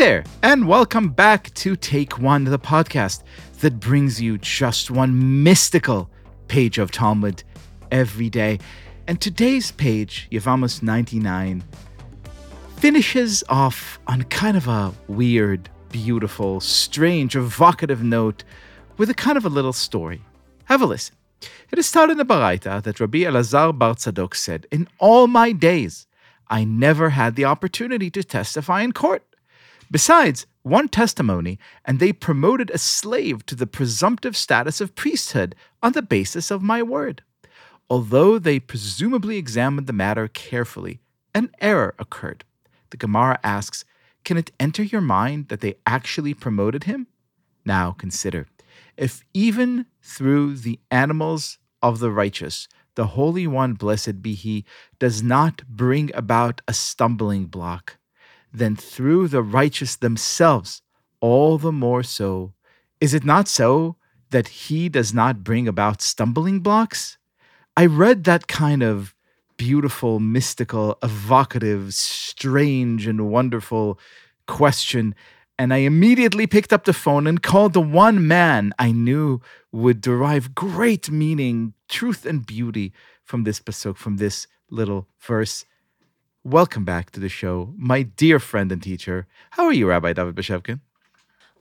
there, and welcome back to Take One, the podcast that brings you just one mystical page of Talmud every day. And today's page, Yevamos 99, finishes off on kind of a weird, beautiful, strange, evocative note with a kind of a little story. Have a listen. It is taught in the Baraita that Rabbi Elazar Bar Tzadok said, In all my days, I never had the opportunity to testify in court. Besides, one testimony, and they promoted a slave to the presumptive status of priesthood on the basis of my word. Although they presumably examined the matter carefully, an error occurred. The Gemara asks, Can it enter your mind that they actually promoted him? Now consider if even through the animals of the righteous, the Holy One, blessed be He, does not bring about a stumbling block, then through the righteous themselves, all the more so. Is it not so that He does not bring about stumbling blocks? I read that kind of beautiful, mystical, evocative, strange, and wonderful question and I immediately picked up the phone and called the one man I knew would derive great meaning, truth, and beauty from this pasuk, from this little verse. Welcome back to the show, my dear friend and teacher. How are you, Rabbi David Bashevkin?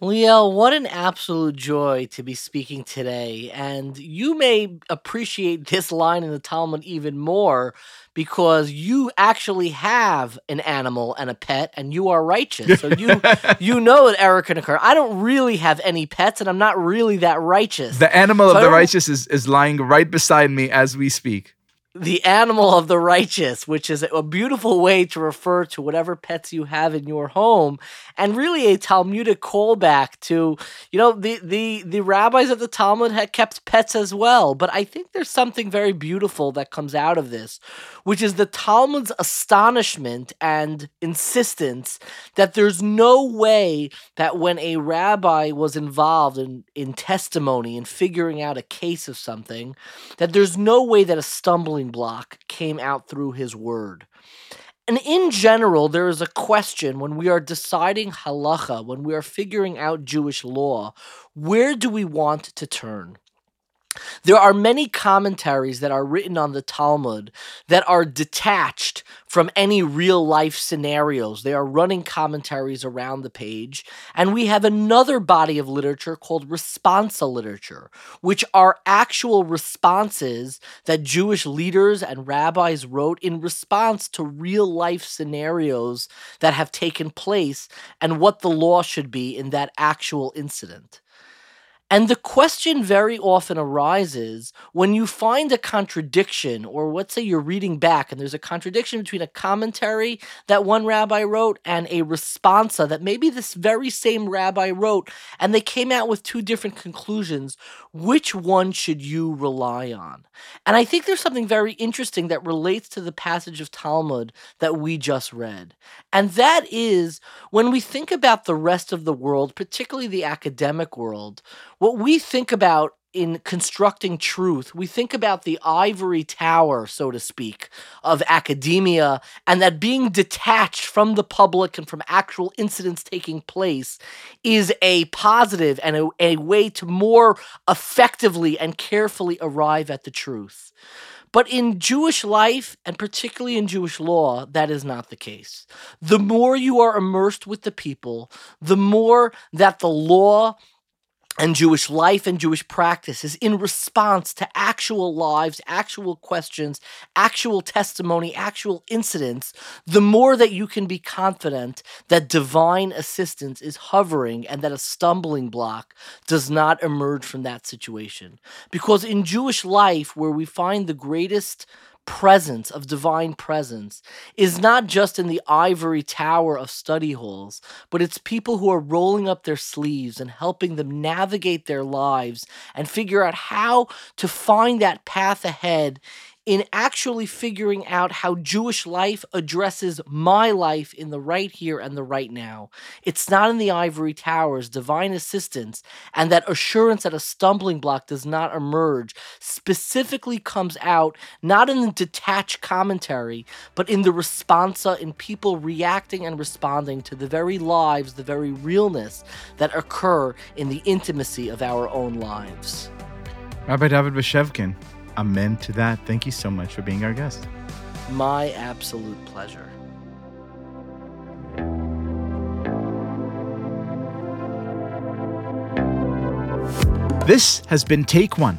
Liel, what an absolute joy to be speaking today. And you may appreciate this line in the Talmud even more because you actually have an animal and a pet and you are righteous. So you you know that error can occur. I don't really have any pets and I'm not really that righteous. The animal so of the righteous is, is lying right beside me as we speak the animal of the righteous, which is a beautiful way to refer to whatever pets you have in your home, and really a Talmudic callback to, you know, the the the rabbis of the Talmud had kept pets as well. But I think there's something very beautiful that comes out of this, which is the Talmud's astonishment and insistence that there's no way that when a rabbi was involved in, in testimony and figuring out a case of something, that there's no way that a stumbling block came out through his word. And in general, there is a question when we are deciding halacha, when we are figuring out Jewish law, where do we want to turn? There are many commentaries that are written on the Talmud that are detached from any real life scenarios. They are running commentaries around the page. And we have another body of literature called responsa literature, which are actual responses that Jewish leaders and rabbis wrote in response to real life scenarios that have taken place and what the law should be in that actual incident. And the question very often arises when you find a contradiction, or let's say you're reading back and there's a contradiction between a commentary that one rabbi wrote and a responsa that maybe this very same rabbi wrote, and they came out with two different conclusions. Which one should you rely on? And I think there's something very interesting that relates to the passage of Talmud that we just read. And that is when we think about the rest of the world, particularly the academic world, what we think about in constructing truth, we think about the ivory tower, so to speak, of academia, and that being detached from the public and from actual incidents taking place is a positive and a, a way to more effectively and carefully arrive at the truth. But in Jewish life, and particularly in Jewish law, that is not the case. The more you are immersed with the people, the more that the law and Jewish life and Jewish practices in response to actual lives, actual questions, actual testimony, actual incidents, the more that you can be confident that divine assistance is hovering and that a stumbling block does not emerge from that situation. Because in Jewish life, where we find the greatest presence of divine presence is not just in the ivory tower of study halls, but it's people who are rolling up their sleeves and helping them navigate their lives and figure out how to find that path ahead in actually figuring out how Jewish life addresses my life in the right here and the right now. It's not in the ivory towers, divine assistance, and that assurance that a stumbling block does not emerge specifically comes out not in the detached commentary, but in the responsa, in people reacting and responding to the very lives, the very realness that occur in the intimacy of our own lives. Rabbi David Bashevkin, amen to that. Thank you so much for being our guest. My absolute pleasure. This has been Take One.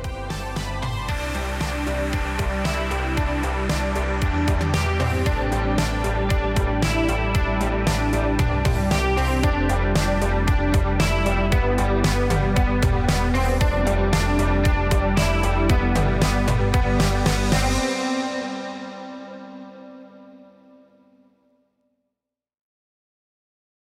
Thank you.